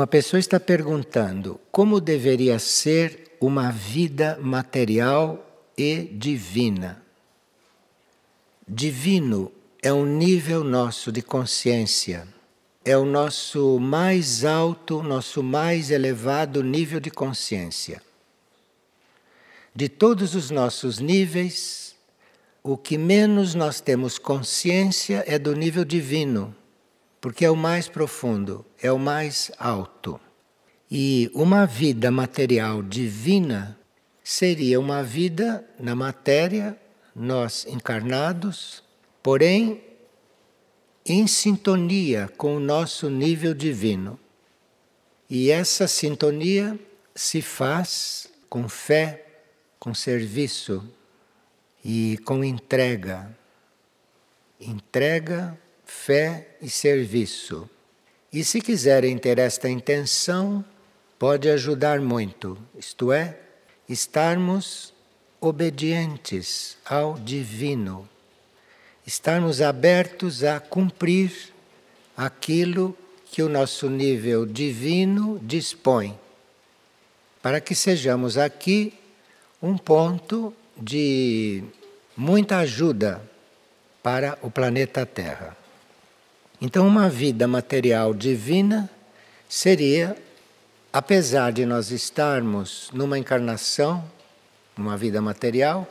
Uma pessoa está perguntando como deveria ser uma vida material e divina. Divino é um nível nosso de consciência, é o nosso mais alto, nosso mais elevado nível de consciência. De todos os nossos níveis, o que menos nós temos consciência é do nível divino, porque é o mais profundo, é o mais alto. E uma vida material divina seria uma vida na matéria, nós encarnados, porém em sintonia com o nosso nível divino. E essa sintonia se faz com fé, com serviço, e com entrega. Entrega, fé e serviço. E se quiserem ter esta intenção, pode ajudar muito, isto é, estarmos obedientes ao divino, estarmos abertos a cumprir aquilo que o nosso nível divino dispõe, para que sejamos aqui um ponto de muita ajuda para o planeta Terra. Então, uma vida material divina seria, apesar de nós estarmos numa encarnação, numa vida material,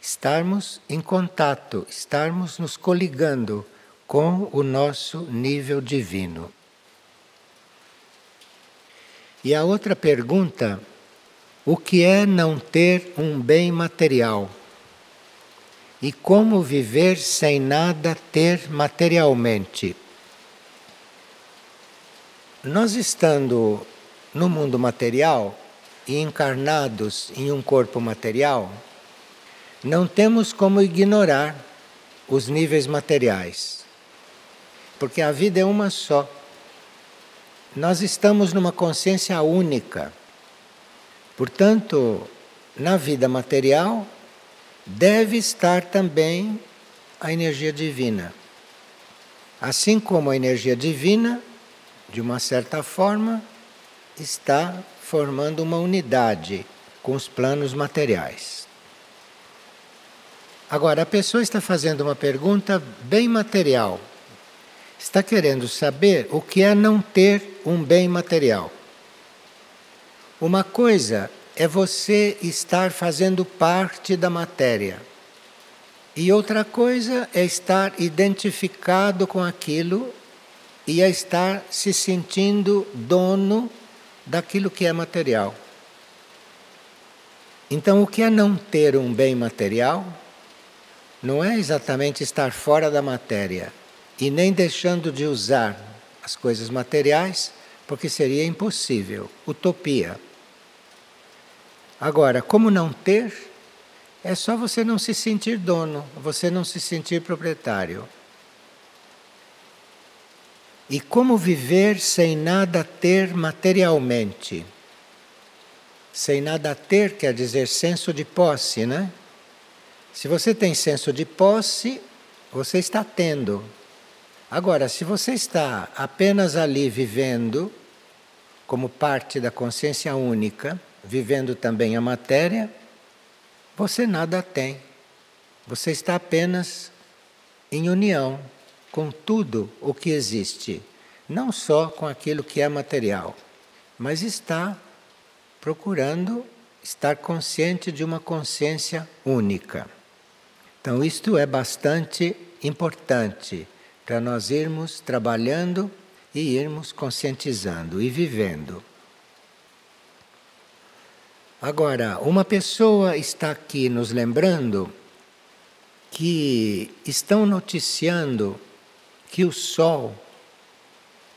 estarmos em contato, estarmos nos coligando com o nosso nível divino. E a outra pergunta o que é não ter um bem material? E como viver sem nada ter materialmente? Nós estando no mundo material e encarnados em um corpo material, não temos como ignorar os níveis materiais. Porque a vida é uma só. Nós estamos numa consciência única. Portanto, na vida material deve estar também a energia divina. Assim como a energia divina, de uma certa forma, está formando uma unidade com os planos materiais. Agora, a pessoa está fazendo uma pergunta bem material. Está querendo saber o que é não ter um bem material. Uma coisa é você estar fazendo parte da matéria. E outra coisa é estar identificado com aquilo e é estar se sentindo dono daquilo que é material. Então, o que é não ter um bem material não é exatamente estar fora da matéria e nem deixando de usar as coisas materiais, porque seria impossível, utopia. Agora, como não ter, é só você não se sentir dono, você não se sentir proprietário. E como viver sem nada ter materialmente? Sem nada ter quer dizer senso de posse, né? Se você tem senso de posse, você está tendo. Agora, se você está apenas ali vivendo, como parte da consciência única, vivendo também a matéria, você nada tem. Você está apenas em união com tudo o que existe, não só com aquilo que é material, mas está procurando estar consciente de uma consciência única. Então, isto é bastante importante para nós irmos trabalhando e irmos conscientizando e vivendo. Agora, uma pessoa está aqui nos lembrando que estão noticiando que o Sol,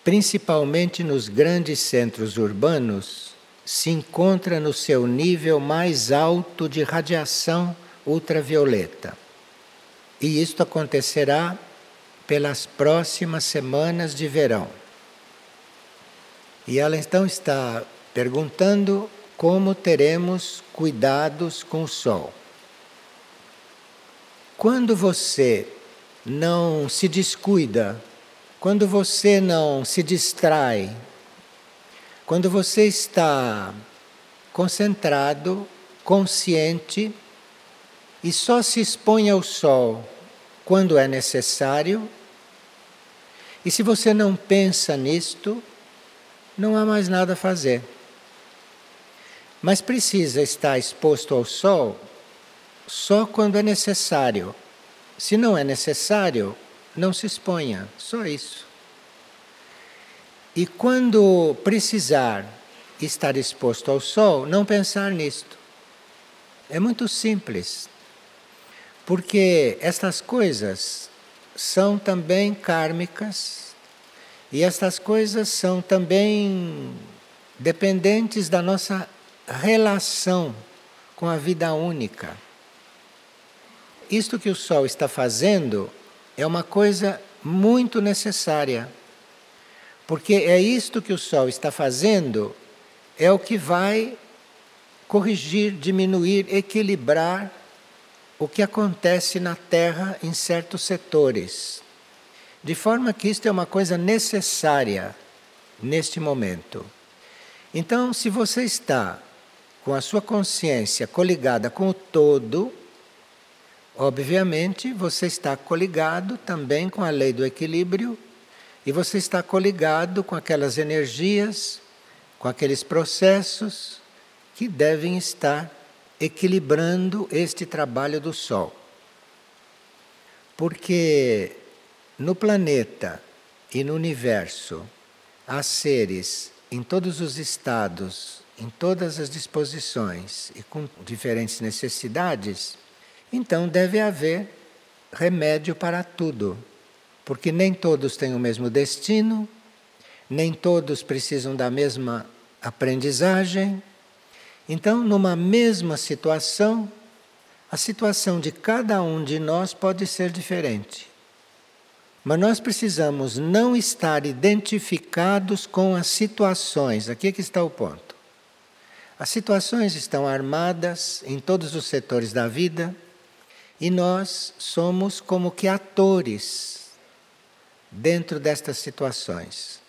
principalmente nos grandes centros urbanos, se encontra no seu nível mais alto de radiação ultravioleta. E isto acontecerá pelas próximas semanas de verão. E ela então está perguntando como teremos cuidados com o sol. Quando você não se descuida, quando você não se distrai, Quando você está concentrado, consciente e só se expõe ao sol quando é necessário, e se você não pensa nisto, não há mais nada a fazer. Mas precisa estar exposto ao sol só quando é necessário. Se não é necessário, não se exponha, só isso. E quando precisar estar exposto ao sol, não pensar nisto. É muito simples. Porque estas coisas são também kármicas e estas coisas são também dependentes da nossa relação com a vida única. Isto que o Sol está fazendo é uma coisa muito necessária, porque é isto que o Sol está fazendo, é o que vai corrigir, diminuir, equilibrar o que acontece na Terra em certos setores. De forma que isto é uma coisa necessária neste momento. Então, se você está com a sua consciência coligada com o todo, obviamente você está coligado também com a lei do equilíbrio e você está coligado com aquelas energias, com aqueles processos que devem estar equilibrando este trabalho do Sol. Porque no planeta e no universo há seres em todos os estados em todas as disposições e com diferentes necessidades, então deve haver remédio para tudo, porque nem todos têm o mesmo destino, nem todos precisam da mesma aprendizagem. Então, numa mesma situação, a situação de cada um de nós pode ser diferente. Mas nós precisamos não estar identificados com as situações. Aqui é que está o ponto. As situações estão armadas em todos os setores da vida e nós somos como que atores dentro destas situações.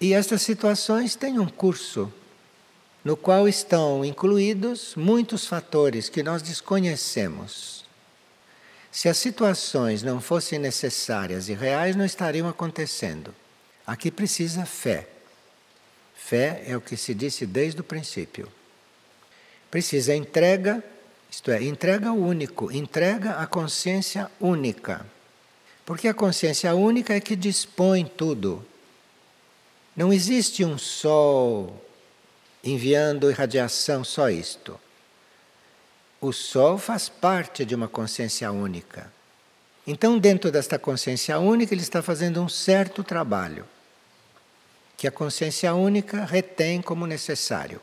E estas situações têm um curso no qual estão incluídos muitos fatores que nós desconhecemos. Se as situações não fossem necessárias e reais, não estariam acontecendo. Aqui precisa fé. Fé é o que se disse desde o princípio. Precisa entrega, isto é, entrega único, entrega a consciência única. Porque a consciência única é que dispõe tudo. Não existe um sol enviando irradiação, só isto. O sol faz parte de uma consciência única. Então, dentro desta consciência única, ele está fazendo um certo trabalho que a consciência única retém como necessário.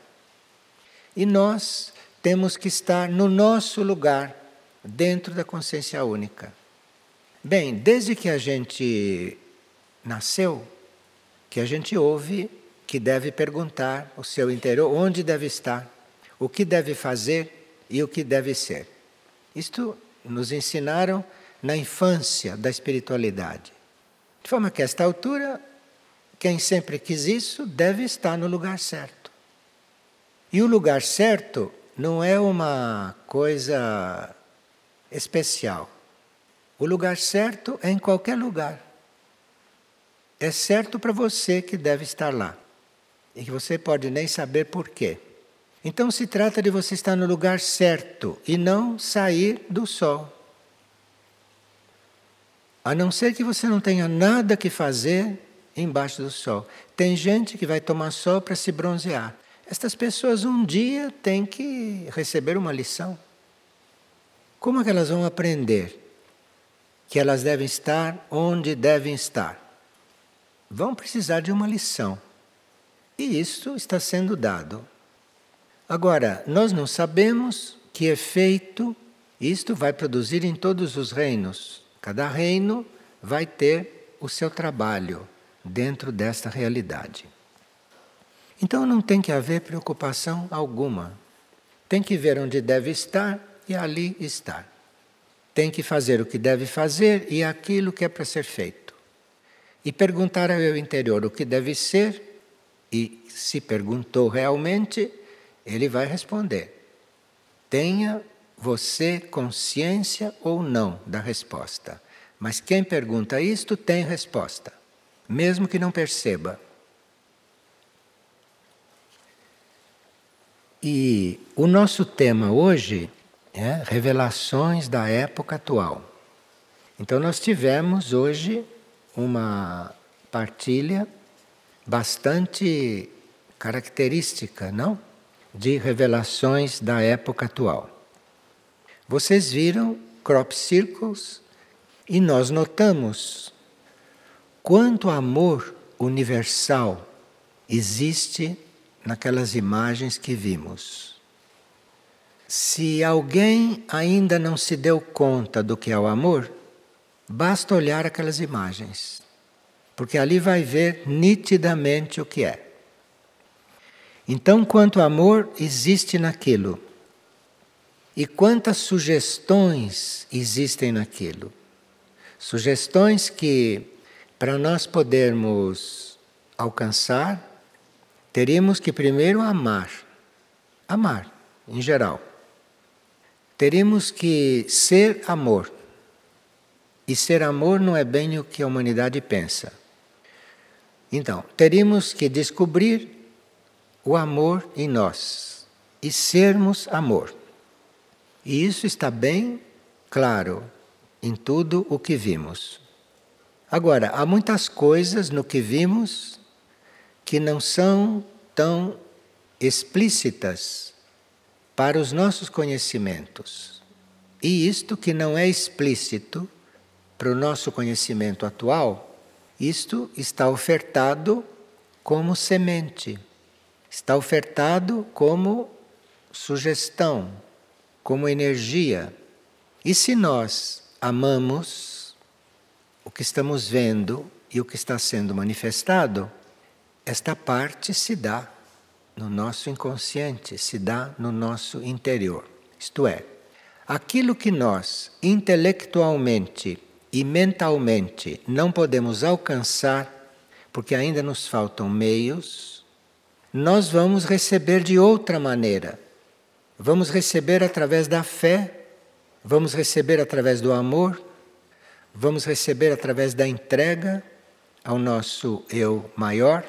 E nós temos que estar no nosso lugar, dentro da consciência única. Bem, desde que a gente nasceu, que a gente ouve que deve perguntar o seu interior onde deve estar, o que deve fazer e o que deve ser. Isto nos ensinaram na infância da espiritualidade. De forma que, a esta altura, quem sempre quis isso deve estar no lugar certo. E o lugar certo não é uma coisa especial. O lugar certo é em qualquer lugar. É certo para você que deve estar lá. E que você pode nem saber por quê. Então se trata de você estar no lugar certo e não sair do sol. A não ser que você não tenha nada que fazer embaixo do sol. Tem gente que vai tomar sol para se bronzear. Estas pessoas um dia têm que receber uma lição. Como é que elas vão aprender que elas devem estar onde devem estar? Vão precisar de uma lição. E isso está sendo dado. Agora, nós não sabemos que efeito isto vai produzir em todos os reinos. Cada reino vai ter o seu trabalho dentro desta realidade. Então não tem que haver preocupação alguma. Tem que ver onde deve estar e ali estar. Tem que fazer o que deve fazer e aquilo que é para ser feito. E perguntar ao eu interior o que deve ser e se perguntou realmente, ele vai responder. Tenha você consciência ou não da resposta. Mas quem pergunta isto tem resposta, mesmo que não perceba. E o nosso tema hoje é revelações da época atual. Então nós tivemos hoje uma partilha bastante característica, não? De revelações da época atual. Vocês viram crop circles e nós notamos quanto amor universal existe naquelas imagens que vimos. Se alguém ainda não se deu conta do que é o amor, basta olhar aquelas imagens, porque ali vai ver nitidamente o que é. Então, quanto amor existe naquilo, e quantas sugestões existem naquilo. Sugestões que, para nós podermos alcançar, teríamos que primeiro amar. Amar, em geral. Teríamos que ser amor. E ser amor não é bem o que a humanidade pensa. Então, teríamos que descobrir o amor em nós e sermos amor. E isso está bem claro em tudo o que vimos. Agora, há muitas coisas no que vimos que não são tão explícitas para os nossos conhecimentos. E isto que não é explícito para o nosso conhecimento atual, isto está ofertado como semente, está ofertado como sugestão, como energia. E se nós amamos o que estamos vendo e o que está sendo manifestado, esta parte se dá no nosso inconsciente, se dá no nosso interior. Isto é, aquilo que nós intelectualmente e mentalmente não podemos alcançar, porque ainda nos faltam meios, nós vamos receber de outra maneira. Vamos receber através da fé, vamos receber através do amor, vamos receber através da entrega ao nosso eu maior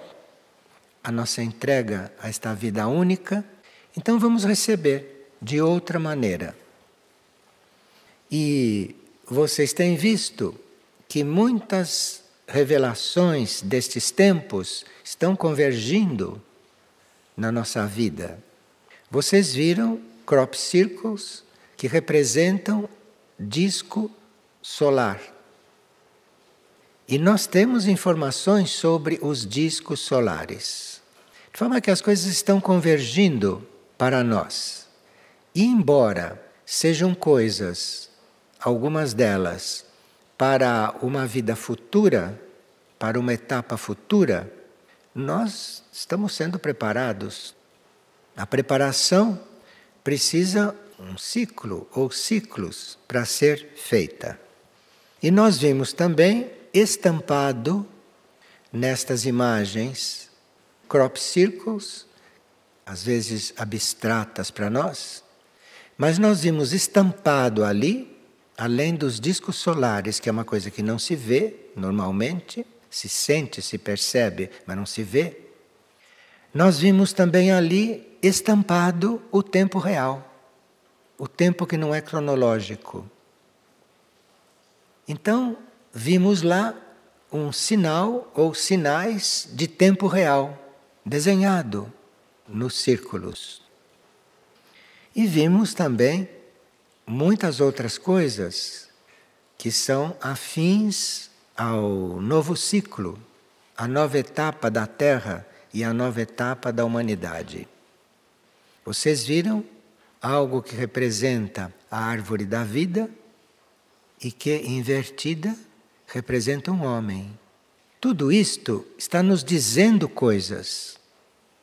a nossa entrega a esta vida única, então vamos receber de outra maneira. E vocês têm visto que muitas revelações destes tempos estão convergindo na nossa vida. Vocês viram crop circles que representam disco solar. E nós temos informações sobre os discos solares. De forma que as coisas estão convergindo para nós. E embora sejam coisas, algumas delas, para uma vida futura, para uma etapa futura, nós estamos sendo preparados. A preparação precisa um ciclo ou ciclos para ser feita. E nós vimos também estampado nestas imagens crop circles, às vezes abstratas para nós, mas nós vimos estampado ali, além dos discos solares, que é uma coisa que não se vê normalmente, se sente, se percebe, mas não se vê. Nós vimos também ali estampado o tempo real, o tempo que não é cronológico. Então, vimos lá um sinal ou sinais de tempo real desenhado nos círculos. E vimos também muitas outras coisas que são afins ao novo ciclo, à nova etapa da Terra e à nova etapa da humanidade. Vocês viram algo que representa a árvore da vida e que, invertida, representa um homem. Tudo isto está nos dizendo coisas.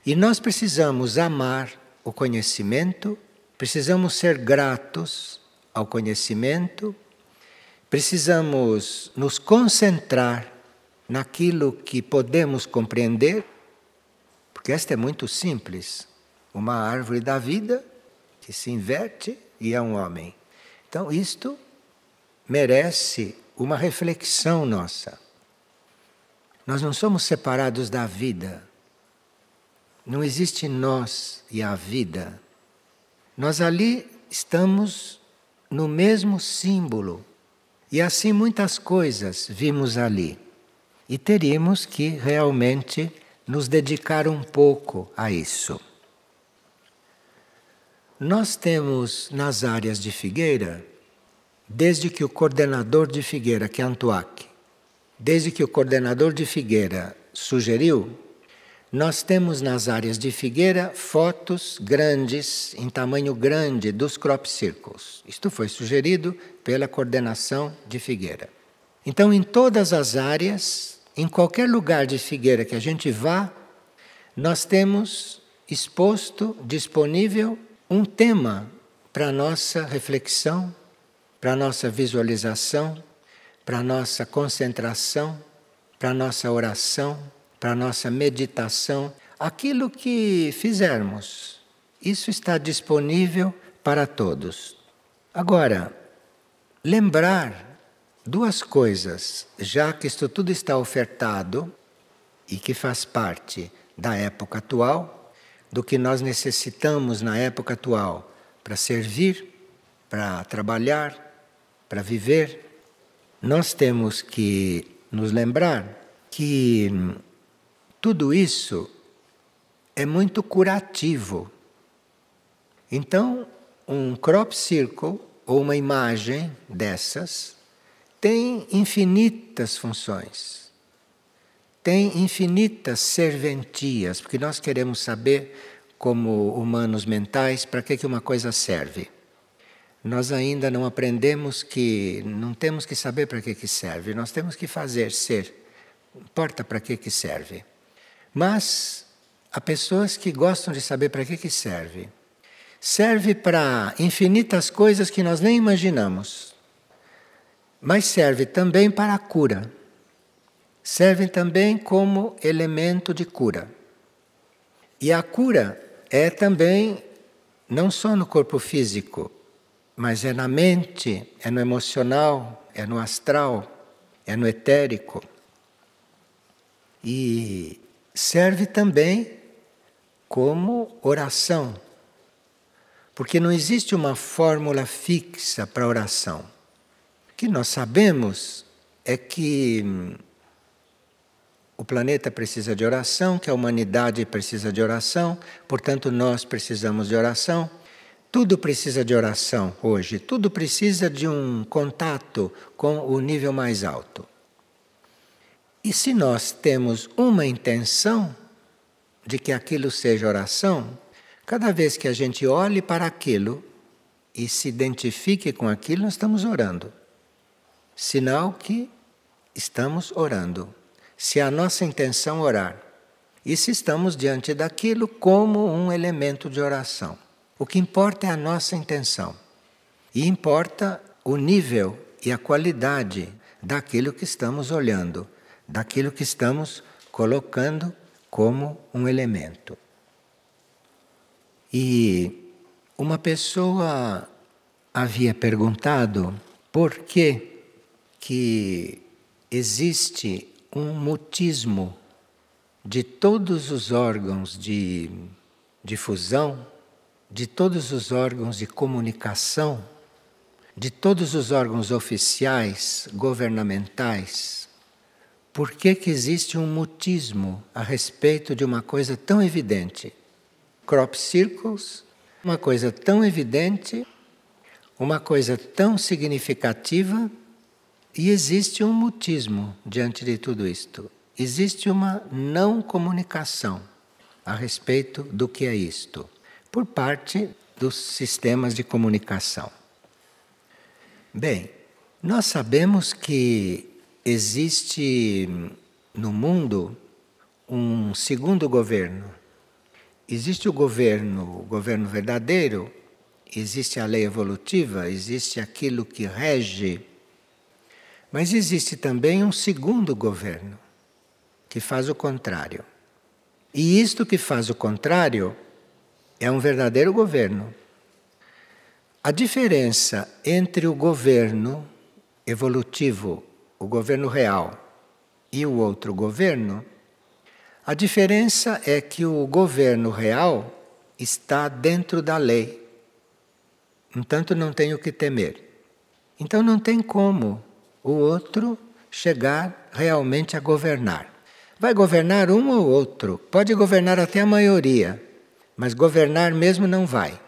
E nós precisamos amar o conhecimento, precisamos ser gratos ao conhecimento, precisamos nos concentrar naquilo que podemos compreender, porque esta é muito simples. Uma árvore da vida que se inverte e é um homem. Então, isto merece uma reflexão nossa. Nós não somos separados da vida. Não existe nós e a vida. Nós ali estamos no mesmo símbolo. E assim muitas coisas vimos ali. E teríamos que realmente nos dedicar um pouco a isso. Nós temos nas áreas de Figueira, desde que o coordenador de Figueira, que é Antuac, desde que o coordenador de Figueira sugeriu, nós temos nas áreas de Figueira fotos grandes, em tamanho grande, dos crop circles. Isto foi sugerido pela coordenação de Figueira. Então, em todas as áreas, em qualquer lugar de Figueira que a gente vá, nós temos exposto, disponível, um tema para nossa reflexão, para nossa visualização, para nossa concentração, para nossa oração, para nossa meditação, aquilo que fizermos. Isso está disponível para todos. Agora, lembrar duas coisas, já que isto tudo está ofertado e que faz parte da época atual, do que nós necessitamos na época atual para servir, para trabalhar, para viver, nós temos que nos lembrar que tudo isso é muito curativo. Então, um crop circle ou uma imagem dessas tem infinitas funções, tem infinitas serventias, porque nós queremos saber, como humanos mentais, para que, que uma coisa serve. Nós ainda não aprendemos que não temos que saber para que, que serve, nós temos que fazer ser. Importa para que, que serve. Mas há pessoas que gostam de saber para que, que serve. Serve para infinitas coisas que nós nem imaginamos mas serve também para a cura. Serve também como elemento de cura. E a cura é também não só no corpo físico, mas é na mente, é no emocional, é no astral, é no etérico. E serve também como oração, porque não existe uma fórmula fixa para oração que nós sabemos é que hum, o planeta precisa de oração, que a humanidade precisa de oração, portanto, nós precisamos de oração. Tudo precisa de oração hoje, tudo precisa de um contato com o nível mais alto. E se nós temos uma intenção de que aquilo seja oração, cada vez que a gente olhe para aquilo e se identifique com aquilo, nós estamos orando sinal que estamos orando. Se a nossa intenção orar, e se estamos diante daquilo como um elemento de oração. O que importa é a nossa intenção. E importa o nível e a qualidade daquilo que estamos olhando, daquilo que estamos colocando como um elemento. E uma pessoa havia perguntado por que que existe um mutismo de todos os órgãos de difusão, de todos os órgãos de comunicação, de todos os órgãos oficiais, governamentais. Por que, que existe um mutismo a respeito de uma coisa tão evidente? Crop circles, uma coisa tão evidente, uma coisa tão significativa e existe um mutismo diante de tudo isto. Existe uma não comunicação a respeito do que é isto, por parte dos sistemas de comunicação. Bem, nós sabemos que existe no mundo um segundo governo. Existe o governo, o governo verdadeiro, existe a lei evolutiva, existe aquilo que rege mas existe também um segundo governo, que faz o contrário. E isto que faz o contrário é um verdadeiro governo. A diferença entre o governo evolutivo, o governo real, e o outro governo, a diferença é que o governo real está dentro da lei. Entanto, não tem o que temer. Então, não tem como o outro chegar realmente a governar. Vai governar um ou outro, pode governar até a maioria, mas governar mesmo não vai.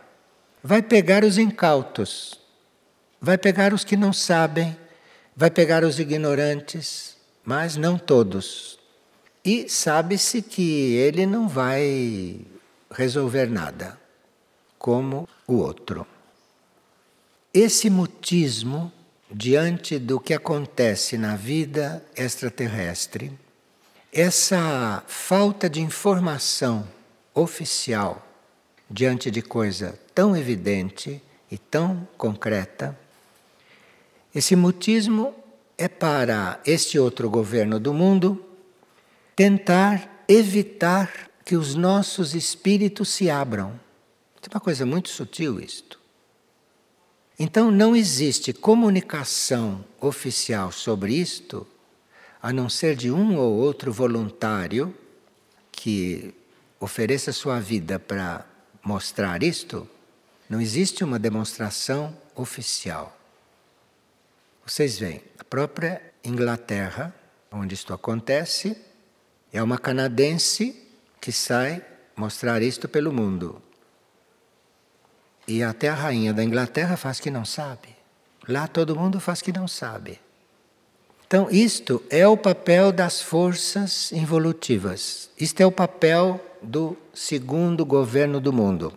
Vai pegar os incautos, vai pegar os que não sabem, vai pegar os ignorantes, mas não todos. E sabe-se que ele não vai resolver nada, como o outro. Esse mutismo diante do que acontece na vida extraterrestre, essa falta de informação oficial diante de coisa tão evidente e tão concreta, esse mutismo é para este outro governo do mundo tentar evitar que os nossos espíritos se abram. É uma coisa muito sutil isto. Então não existe comunicação oficial sobre isto, a não ser de um ou outro voluntário que ofereça sua vida para mostrar isto. Não existe uma demonstração oficial. Vocês veem, a própria Inglaterra, onde isto acontece, é uma canadense que sai mostrar isto pelo mundo. E até a rainha da Inglaterra faz que não sabe. Lá todo mundo faz que não sabe. Então, isto é o papel das forças involutivas. Isto é o papel do segundo governo do mundo,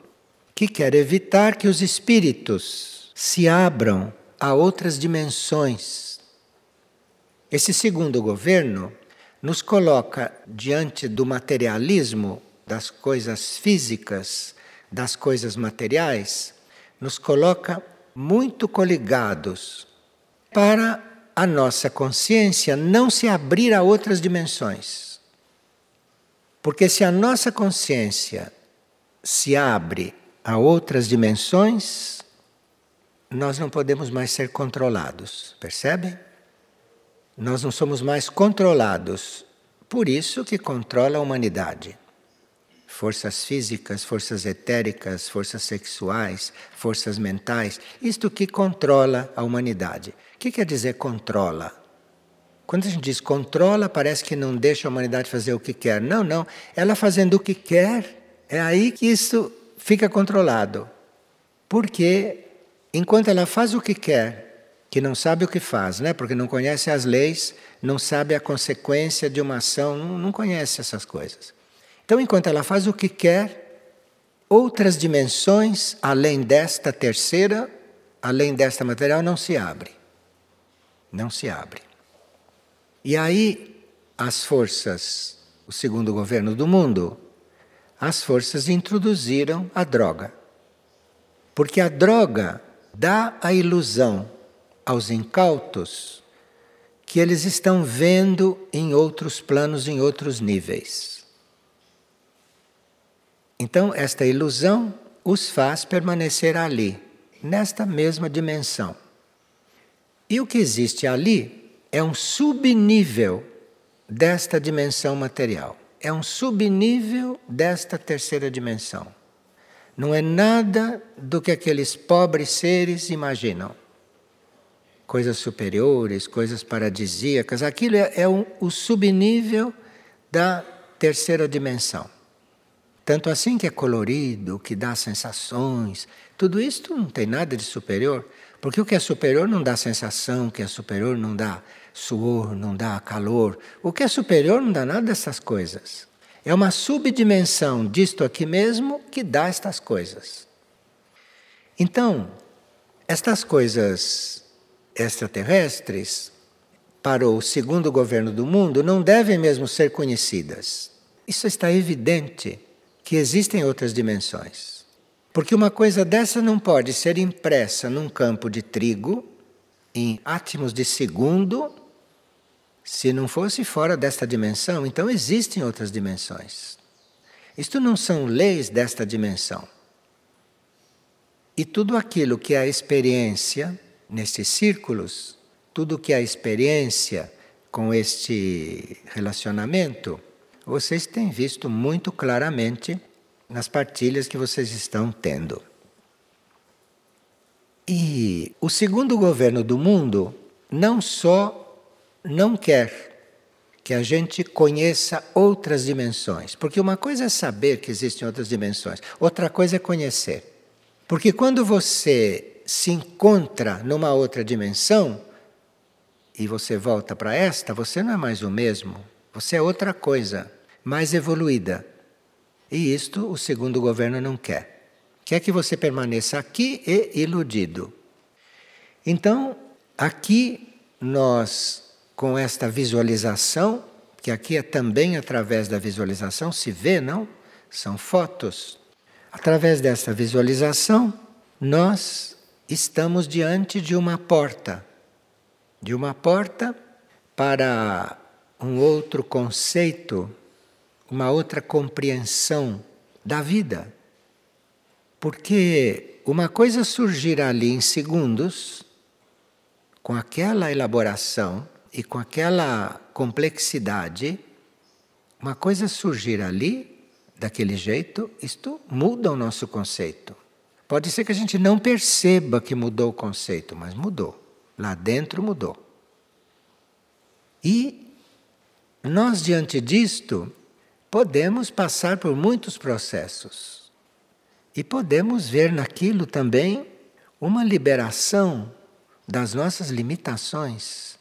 que quer evitar que os espíritos se abram a outras dimensões. Esse segundo governo nos coloca diante do materialismo das coisas físicas das coisas materiais nos coloca muito coligados para a nossa consciência não se abrir a outras dimensões. Porque se a nossa consciência se abre a outras dimensões, nós não podemos mais ser controlados, percebem? Nós não somos mais controlados. Por isso que controla a humanidade forças físicas, forças etéricas, forças sexuais, forças mentais, isto que controla a humanidade. O que quer dizer controla? Quando a gente diz controla, parece que não deixa a humanidade fazer o que quer. Não, não. Ela fazendo o que quer, é aí que isso fica controlado. Porque enquanto ela faz o que quer, que não sabe o que faz, né? porque não conhece as leis, não sabe a consequência de uma ação, não, não conhece essas coisas. Então, enquanto ela faz o que quer, outras dimensões, além desta terceira, além desta material, não se abre. Não se abre. E aí, as forças, o segundo governo do mundo, as forças introduziram a droga. Porque a droga dá a ilusão aos incautos que eles estão vendo em outros planos, em outros níveis. Então, esta ilusão os faz permanecer ali, nesta mesma dimensão. E o que existe ali é um subnível desta dimensão material. É um subnível desta terceira dimensão. Não é nada do que aqueles pobres seres imaginam. Coisas superiores, coisas paradisíacas, aquilo é, é um, o subnível da terceira dimensão. Tanto assim que é colorido, que dá sensações. Tudo isso não tem nada de superior, porque o que é superior não dá sensação, o que é superior não dá suor, não dá calor. O que é superior não dá nada dessas coisas. É uma subdimensão disto aqui mesmo que dá estas coisas. Então, estas coisas extraterrestres, para o segundo governo do mundo, não devem mesmo ser conhecidas. Isso está evidente que existem outras dimensões. Porque uma coisa dessa não pode ser impressa num campo de trigo, em átomos de segundo, se não fosse fora desta dimensão. Então existem outras dimensões. Isto não são leis desta dimensão. E tudo aquilo que é a experiência nestes círculos, tudo que é a experiência com este relacionamento, vocês têm visto muito claramente nas partilhas que vocês estão tendo. E o segundo governo do mundo não só não quer que a gente conheça outras dimensões, porque uma coisa é saber que existem outras dimensões, outra coisa é conhecer. Porque quando você se encontra numa outra dimensão e você volta para esta, você não é mais o mesmo, você é outra coisa, mais evoluída. E isto o segundo governo não quer. Quer que você permaneça aqui e iludido. Então, aqui nós, com esta visualização, que aqui é também através da visualização, se vê, não? São fotos. Através dessa visualização, nós estamos diante de uma porta de uma porta para um outro conceito, uma outra compreensão da vida. Porque uma coisa surgir ali em segundos, com aquela elaboração e com aquela complexidade, uma coisa surgir ali daquele jeito, isto muda o nosso conceito. Pode ser que a gente não perceba que mudou o conceito, mas mudou. Lá dentro mudou. E nós, diante disto, podemos passar por muitos processos. E podemos ver naquilo também uma liberação das nossas limitações,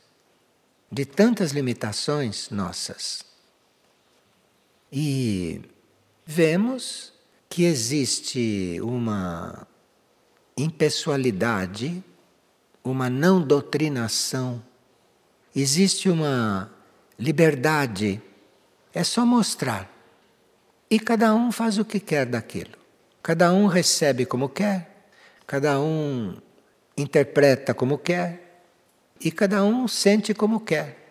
de tantas limitações nossas. E vemos que existe uma impessoalidade, uma não doutrinação, existe uma liberdade, é só mostrar. E cada um faz o que quer daquilo. Cada um recebe como quer, cada um interpreta como quer e cada um sente como quer.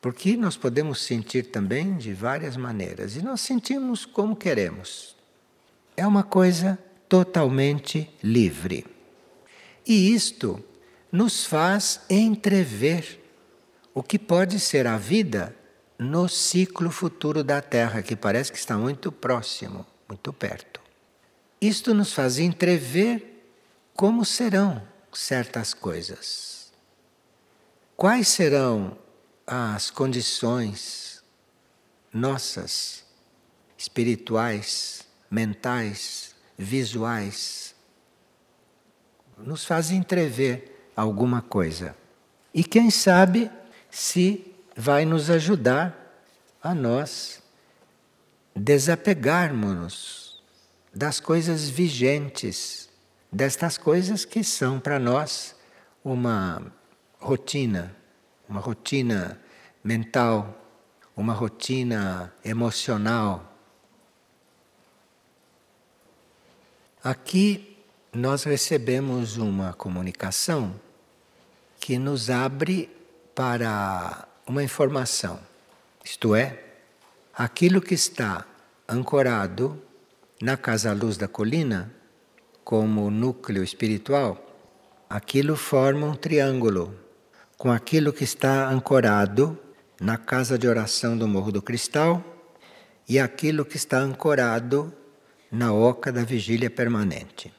Porque nós podemos sentir também de várias maneiras e nós sentimos como queremos. É uma coisa totalmente livre. E isto nos faz entrever o que pode ser a vida no ciclo futuro da Terra, que parece que está muito próximo, muito perto. Isto nos faz entrever como serão certas coisas. Quais serão as condições nossas, espirituais, mentais, visuais, nos fazem entrever alguma coisa. E quem sabe se vai nos ajudar a nós desapegarmos das coisas vigentes, destas coisas que são para nós uma rotina uma rotina mental, uma rotina emocional. Aqui nós recebemos uma comunicação que nos abre para uma informação, isto é, aquilo que está ancorado na casa luz da colina, como núcleo espiritual, aquilo forma um triângulo com aquilo que está ancorado na casa de oração do Morro do Cristal e aquilo que está ancorado na oca da vigília permanente.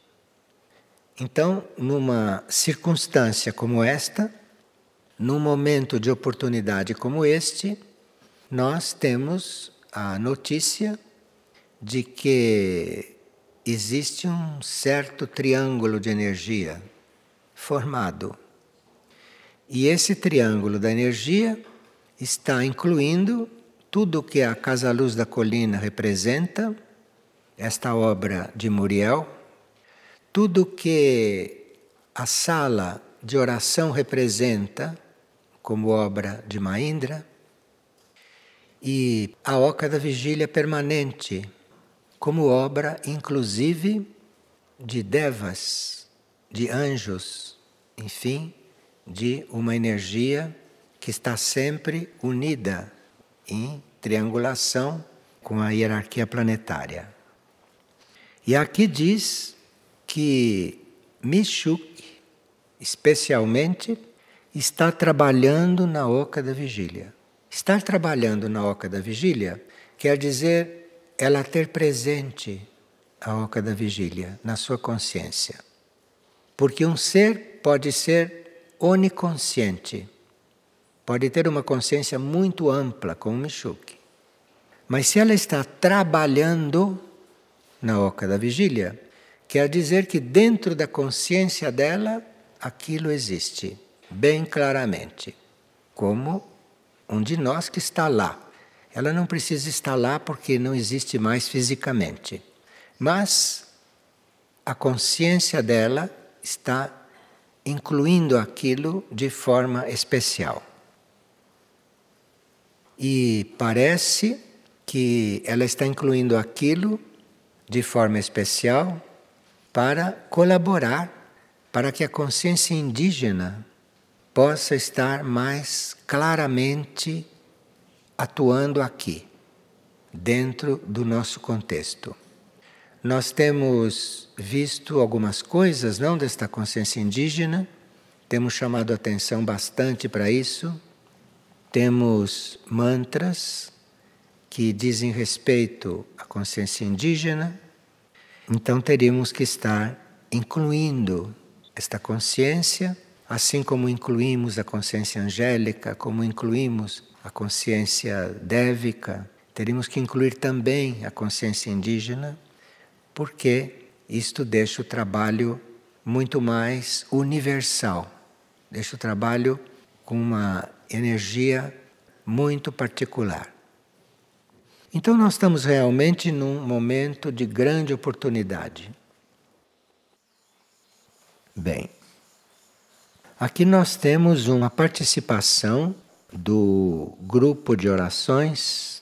Então, numa circunstância como esta, num momento de oportunidade como este, nós temos a notícia de que existe um certo triângulo de energia formado. E esse triângulo da energia está incluindo tudo o que a Casa Luz da Colina representa, esta obra de Muriel, tudo o que a sala de oração representa, como obra de Maindra, e a Oca da Vigília Permanente, como obra, inclusive, de devas, de anjos, enfim, de uma energia que está sempre unida em triangulação com a hierarquia planetária. E aqui diz que Mishuk, especialmente, está trabalhando na oca da vigília. Estar trabalhando na oca da vigília quer dizer ela ter presente a oca da vigília na sua consciência. Porque um ser pode ser oniconsciente, pode ter uma consciência muito ampla, como Michuque. Mas se ela está trabalhando na oca da vigília, quer dizer que dentro da consciência dela aquilo existe, bem claramente, como um de nós que está lá. Ela não precisa estar lá porque não existe mais fisicamente. Mas a consciência dela está incluindo aquilo de forma especial. E parece que ela está incluindo aquilo de forma especial para colaborar para que a consciência indígena possa estar mais claramente atuando aqui, dentro do nosso contexto. Nós temos visto algumas coisas, não desta consciência indígena, temos chamado atenção bastante para isso. Temos mantras que dizem respeito à consciência indígena, então teríamos que estar incluindo esta consciência, assim como incluímos a consciência angélica, como incluímos a consciência dévica, teríamos que incluir também a consciência indígena, porque isto deixa o trabalho muito mais universal, deixa o trabalho com uma energia muito particular. Então, nós estamos realmente num momento de grande oportunidade. Bem, aqui nós temos uma participação do grupo de orações.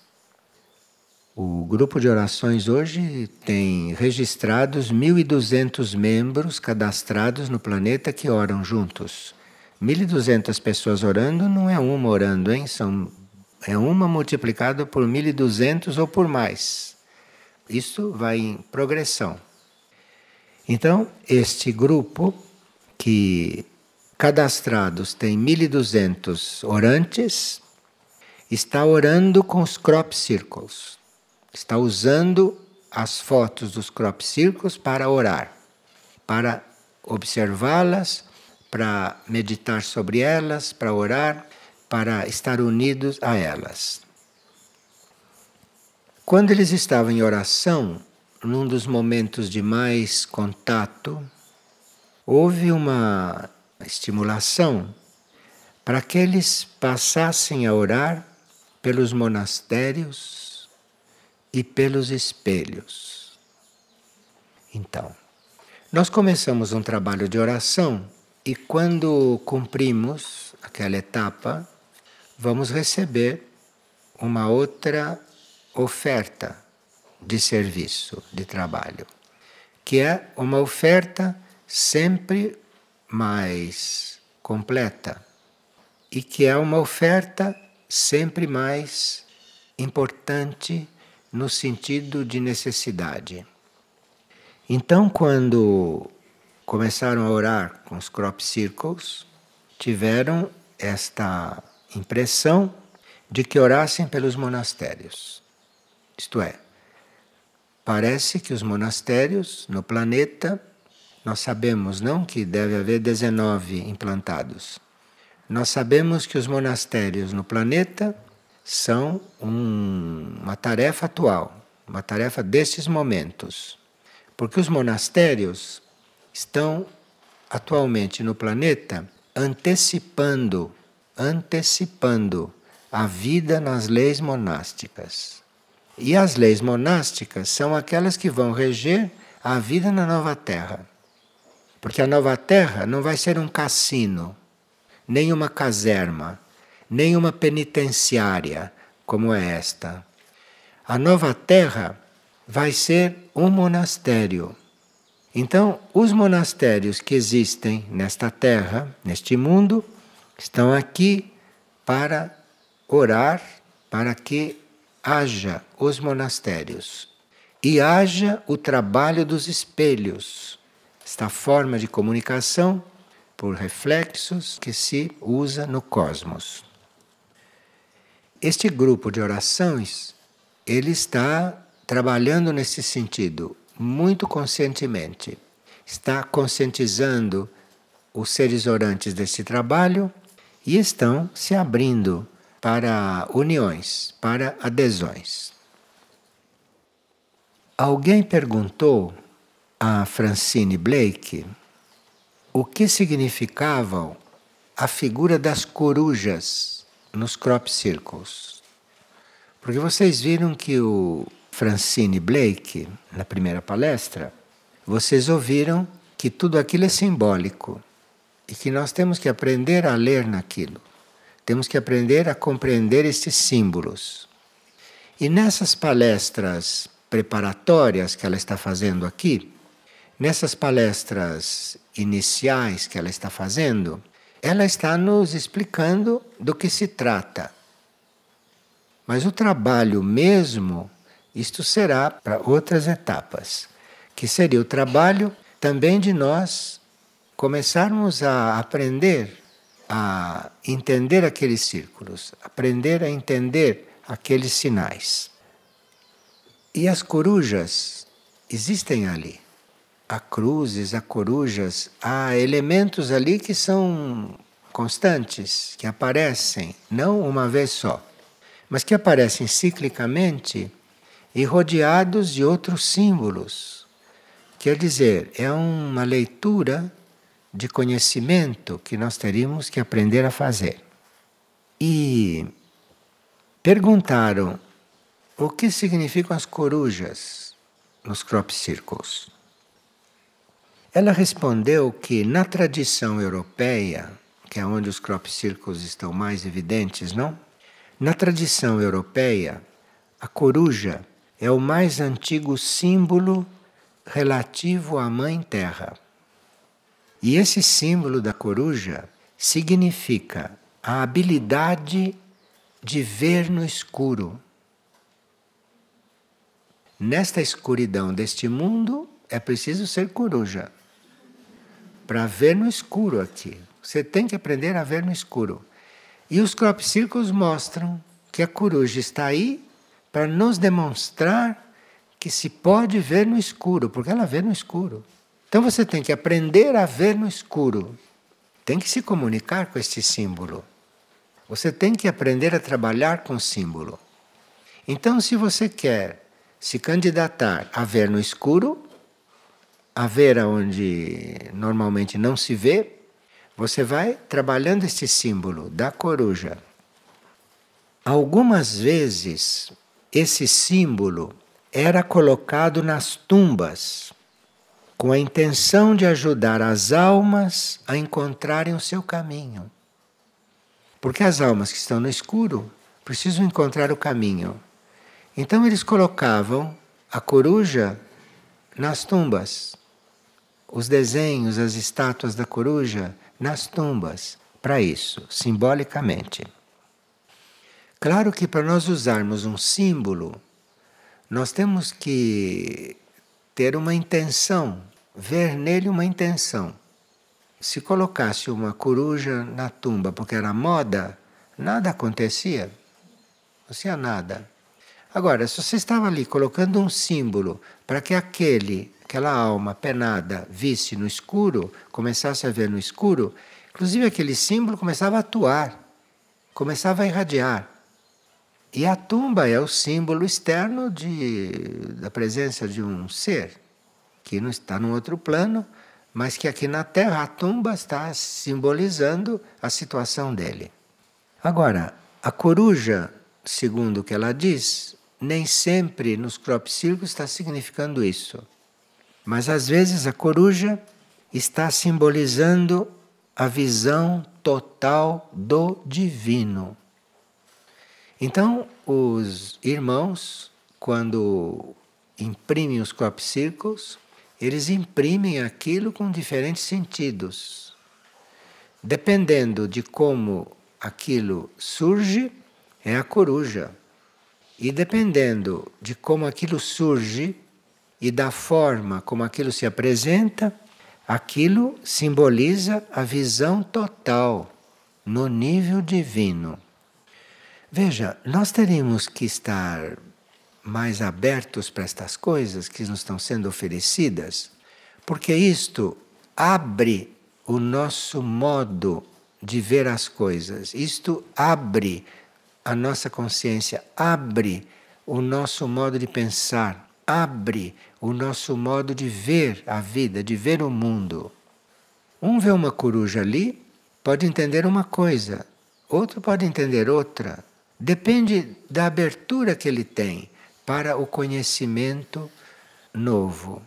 O grupo de orações hoje tem registrados 1.200 membros cadastrados no planeta que oram juntos. 1.200 pessoas orando não é uma orando, hein? São é uma multiplicado por 1200 ou por mais. Isso vai em progressão. Então, este grupo que cadastrados tem 1200 orantes está orando com os crop circles. Está usando as fotos dos crop circles para orar, para observá-las, para meditar sobre elas, para orar para estar unidos a elas. Quando eles estavam em oração, num dos momentos de mais contato, houve uma estimulação para que eles passassem a orar pelos monastérios e pelos espelhos. Então, nós começamos um trabalho de oração e quando cumprimos aquela etapa, vamos receber uma outra oferta de serviço, de trabalho, que é uma oferta sempre mais completa e que é uma oferta sempre mais importante no sentido de necessidade. Então, quando começaram a orar com os crop circles, tiveram esta impressão de que orassem pelos monastérios. Isto é, parece que os monastérios no planeta, nós sabemos não que deve haver 19 implantados. Nós sabemos que os monastérios no planeta são um, uma tarefa atual, uma tarefa destes momentos. Porque os monastérios estão atualmente no planeta antecipando antecipando a vida nas leis monásticas. E as leis monásticas são aquelas que vão reger a vida na nova terra. Porque a nova terra não vai ser um cassino, nem uma caserma, nem uma penitenciária como é esta. A nova terra vai ser um monastério. Então, os monastérios que existem nesta terra, neste mundo, estão aqui para orar para que haja os monastérios e haja o trabalho dos espelhos, esta forma de comunicação por reflexos que se usa no cosmos. Este grupo de orações, ele está trabalhando nesse sentido muito conscientemente. Está conscientizando os seres orantes desse trabalho e estão se abrindo para uniões, para adesões. Alguém perguntou a Francine Blake o que significavam a figura das corujas nos crop circles. Porque vocês viram que o Francine Blake, na primeira palestra, vocês ouviram que tudo aquilo é simbólico e que nós temos que aprender a ler naquilo. Temos que aprender a compreender estes símbolos. E nessas palestras preparatórias que ela está fazendo aqui, nessas palestras iniciais que ela está fazendo, ela está nos explicando do que se trata. Mas o trabalho mesmo, isto será para outras etapas, que seria o trabalho também de nós começarmos a aprender a entender aqueles círculos, aprender a entender aqueles sinais. E as corujas existem ali. Há cruzes, há corujas, há elementos ali que são constantes, que aparecem, não uma vez só, mas que aparecem ciclicamente e rodeados de outros símbolos. Quer dizer, é uma leitura de conhecimento que nós teríamos que aprender a fazer. E perguntaram o que significam as corujas nos crop circles? Ela respondeu que na tradição europeia, que é onde os crop circles estão mais evidentes, não? Na tradição europeia, a coruja é o mais antigo símbolo relativo à Mãe Terra. E esse símbolo da coruja significa a habilidade de ver no escuro. Nesta escuridão deste mundo, é preciso ser coruja. Para ver no escuro aqui. Você tem que aprender a ver no escuro. E os crop circles mostram que a coruja está aí para nos demonstrar que se pode ver no escuro, porque ela vê no escuro. Então você tem que aprender a ver no escuro. Tem que se comunicar com este símbolo. Você tem que aprender a trabalhar com símbolo. Então, se você quer se candidatar a ver no escuro, a ver onde normalmente não se vê, você vai trabalhando este símbolo da coruja. Algumas vezes esse símbolo era colocado nas tumbas com a intenção de ajudar as almas a encontrarem o seu caminho. Porque as almas que estão no escuro precisam encontrar o caminho. Então eles colocavam a coruja nas tumbas, os desenhos, as estátuas da coruja nas tumbas, para isso, simbolicamente. Claro que para nós usarmos um símbolo, nós temos que ter uma intenção, ver nele uma intenção. Se colocasse uma coruja na tumba porque era moda, nada acontecia. Não tinha nada. Agora, se você estava ali colocando um símbolo para que aquele, aquela alma penada visse no escuro, começasse a ver no escuro, inclusive aquele símbolo começava a atuar, começava a irradiar. E a tumba é o símbolo externo de, da presença de um ser que não está num outro plano, mas que aqui na Terra a tumba está simbolizando a situação dele. Agora, a coruja, segundo o que ela diz, nem sempre nos crop circles está significando isso. Mas às vezes a coruja está simbolizando a visão total do divino. Então, os irmãos, quando imprimem os crop circles, eles imprimem aquilo com diferentes sentidos. Dependendo de como aquilo surge, é a coruja. E dependendo de como aquilo surge e da forma como aquilo se apresenta, aquilo simboliza a visão total no nível divino. Veja, nós teríamos que estar mais abertos para estas coisas que nos estão sendo oferecidas, porque isto abre o nosso modo de ver as coisas. Isto abre a nossa consciência, abre o nosso modo de pensar, abre o nosso modo de ver a vida, de ver o mundo. Um vê uma coruja ali, pode entender uma coisa, outro pode entender outra. Depende da abertura que ele tem para o conhecimento novo,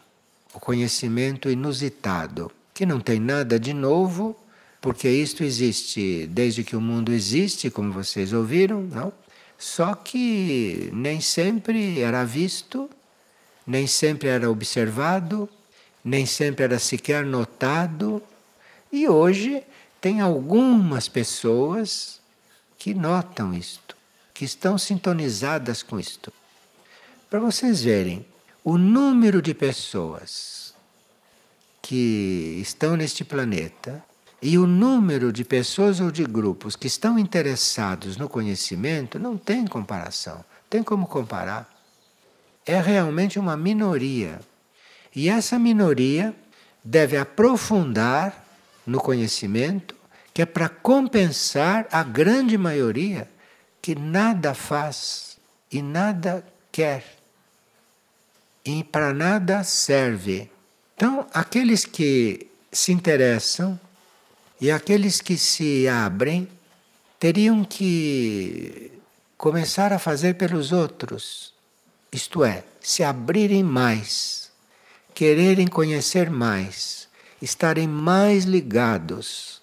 o conhecimento inusitado, que não tem nada de novo, porque isto existe desde que o mundo existe, como vocês ouviram, não? Só que nem sempre era visto, nem sempre era observado, nem sempre era sequer notado, e hoje tem algumas pessoas que notam isto, que estão sintonizadas com isto. Para vocês verem o número de pessoas que estão neste planeta e o número de pessoas ou de grupos que estão interessados no conhecimento não tem comparação. Tem como comparar. É realmente uma minoria. E essa minoria deve aprofundar no conhecimento, que é para compensar a grande maioria que nada faz e nada quer e para nada serve. Então, aqueles que se interessam e aqueles que se abrem teriam que começar a fazer pelos outros, isto é, se abrirem mais, quererem conhecer mais, estarem mais ligados,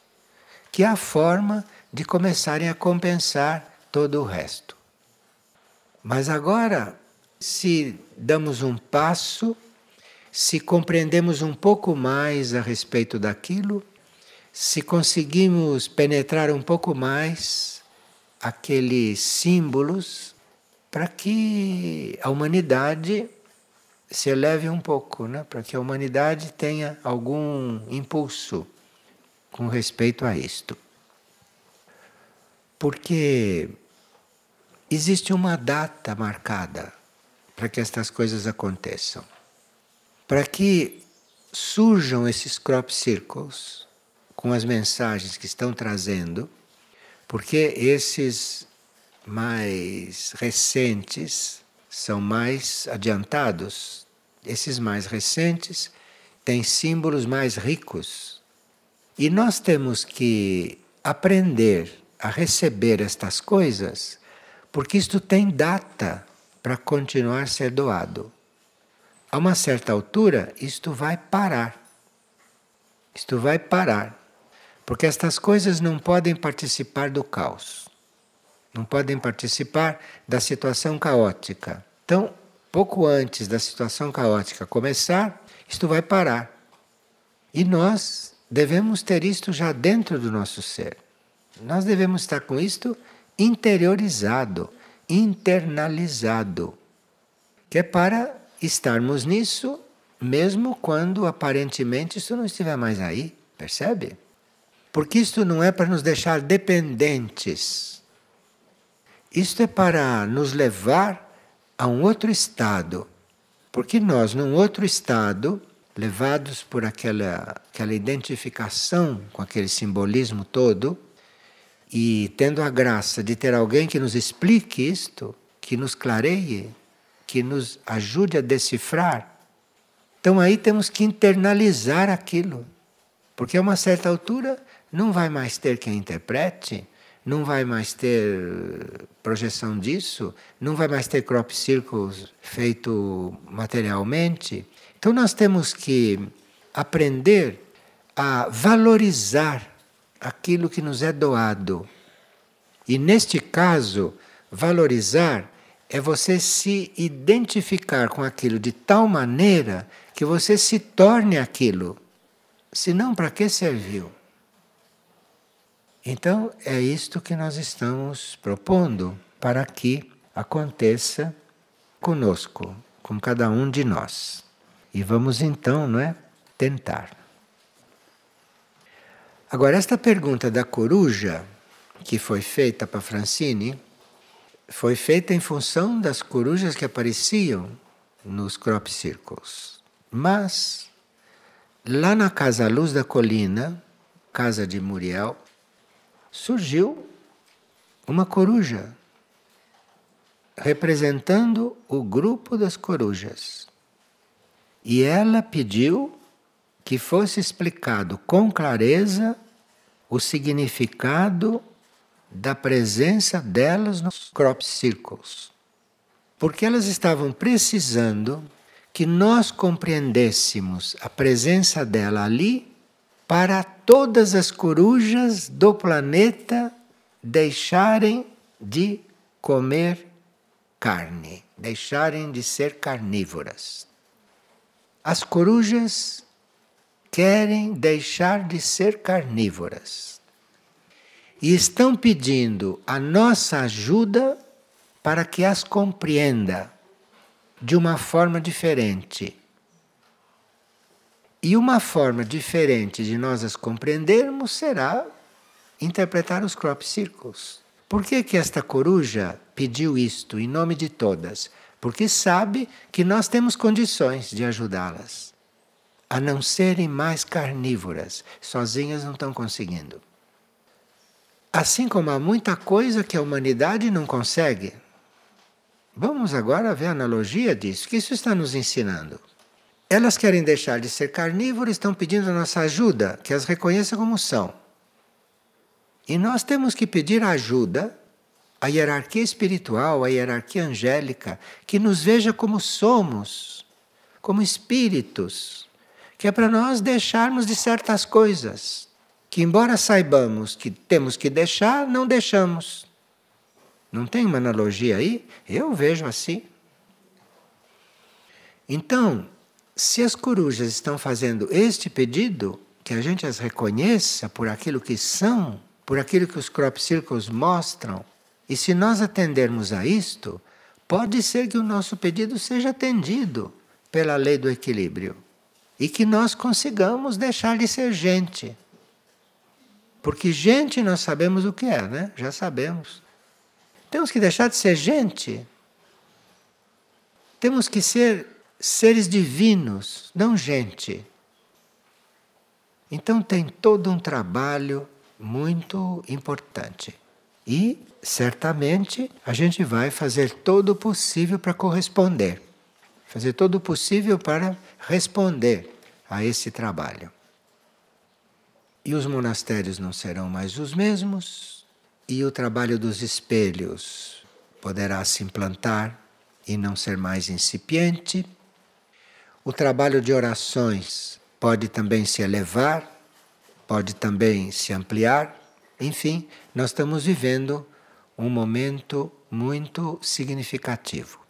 que é a forma de começarem a compensar todo o resto. Mas agora se damos um passo, se compreendemos um pouco mais a respeito daquilo, se conseguimos penetrar um pouco mais aqueles símbolos para que a humanidade se eleve um pouco, né? para que a humanidade tenha algum impulso com respeito a isto. Porque existe uma data marcada para que estas coisas aconteçam. Para que surjam esses crop circles com as mensagens que estão trazendo, porque esses mais recentes são mais adiantados. Esses mais recentes têm símbolos mais ricos. E nós temos que aprender a receber estas coisas, porque isto tem data para continuar a ser doado. A uma certa altura, isto vai parar. Isto vai parar. Porque estas coisas não podem participar do caos. Não podem participar da situação caótica. Então, pouco antes da situação caótica começar, isto vai parar. E nós devemos ter isto já dentro do nosso ser. Nós devemos estar com isto interiorizado internalizado, que é para estarmos nisso mesmo quando aparentemente isso não estiver mais aí, percebe? Porque isto não é para nos deixar dependentes. Isto é para nos levar a um outro estado. Porque nós, num outro estado, levados por aquela, aquela identificação com aquele simbolismo todo, e tendo a graça de ter alguém que nos explique isto, que nos clareie, que nos ajude a decifrar, então aí temos que internalizar aquilo. Porque a uma certa altura não vai mais ter quem interprete, não vai mais ter projeção disso, não vai mais ter crop circles feito materialmente. Então nós temos que aprender a valorizar aquilo que nos é doado. E neste caso, valorizar é você se identificar com aquilo de tal maneira que você se torne aquilo. Senão, para que serviu? Então, é isto que nós estamos propondo para que aconteça conosco, com cada um de nós. E vamos então, não é, tentar. Agora esta pergunta da coruja que foi feita para Francine foi feita em função das corujas que apareciam nos crop circles. Mas lá na Casa Luz da Colina, casa de Muriel, surgiu uma coruja representando o grupo das corujas. E ela pediu que fosse explicado com clareza o significado da presença delas nos crop circles. Porque elas estavam precisando que nós compreendêssemos a presença dela ali para todas as corujas do planeta deixarem de comer carne, deixarem de ser carnívoras. As corujas querem deixar de ser carnívoras e estão pedindo a nossa ajuda para que as compreenda de uma forma diferente. E uma forma diferente de nós as compreendermos será interpretar os crop circles. Por que, que esta coruja pediu isto em nome de todas? Porque sabe que nós temos condições de ajudá-las a não serem mais carnívoras. Sozinhas não estão conseguindo. Assim como há muita coisa que a humanidade não consegue. Vamos agora ver a analogia disso. Que isso está nos ensinando? Elas querem deixar de ser carnívoras, estão pedindo a nossa ajuda, que as reconheça como são. E nós temos que pedir ajuda à hierarquia espiritual, à hierarquia angélica, que nos veja como somos, como espíritos, que é para nós deixarmos de certas coisas, que embora saibamos que temos que deixar, não deixamos. Não tem uma analogia aí? Eu vejo assim. Então, se as corujas estão fazendo este pedido, que a gente as reconheça por aquilo que são, por aquilo que os crop circles mostram. E se nós atendermos a isto, pode ser que o nosso pedido seja atendido pela lei do equilíbrio e que nós consigamos deixar de ser gente. Porque gente nós sabemos o que é, né? Já sabemos. Temos que deixar de ser gente. Temos que ser seres divinos, não gente. Então tem todo um trabalho muito importante. E certamente a gente vai fazer todo o possível para corresponder, fazer todo o possível para responder a esse trabalho. E os monastérios não serão mais os mesmos, e o trabalho dos espelhos poderá se implantar e não ser mais incipiente. O trabalho de orações pode também se elevar pode também se ampliar. Enfim, nós estamos vivendo um momento muito significativo.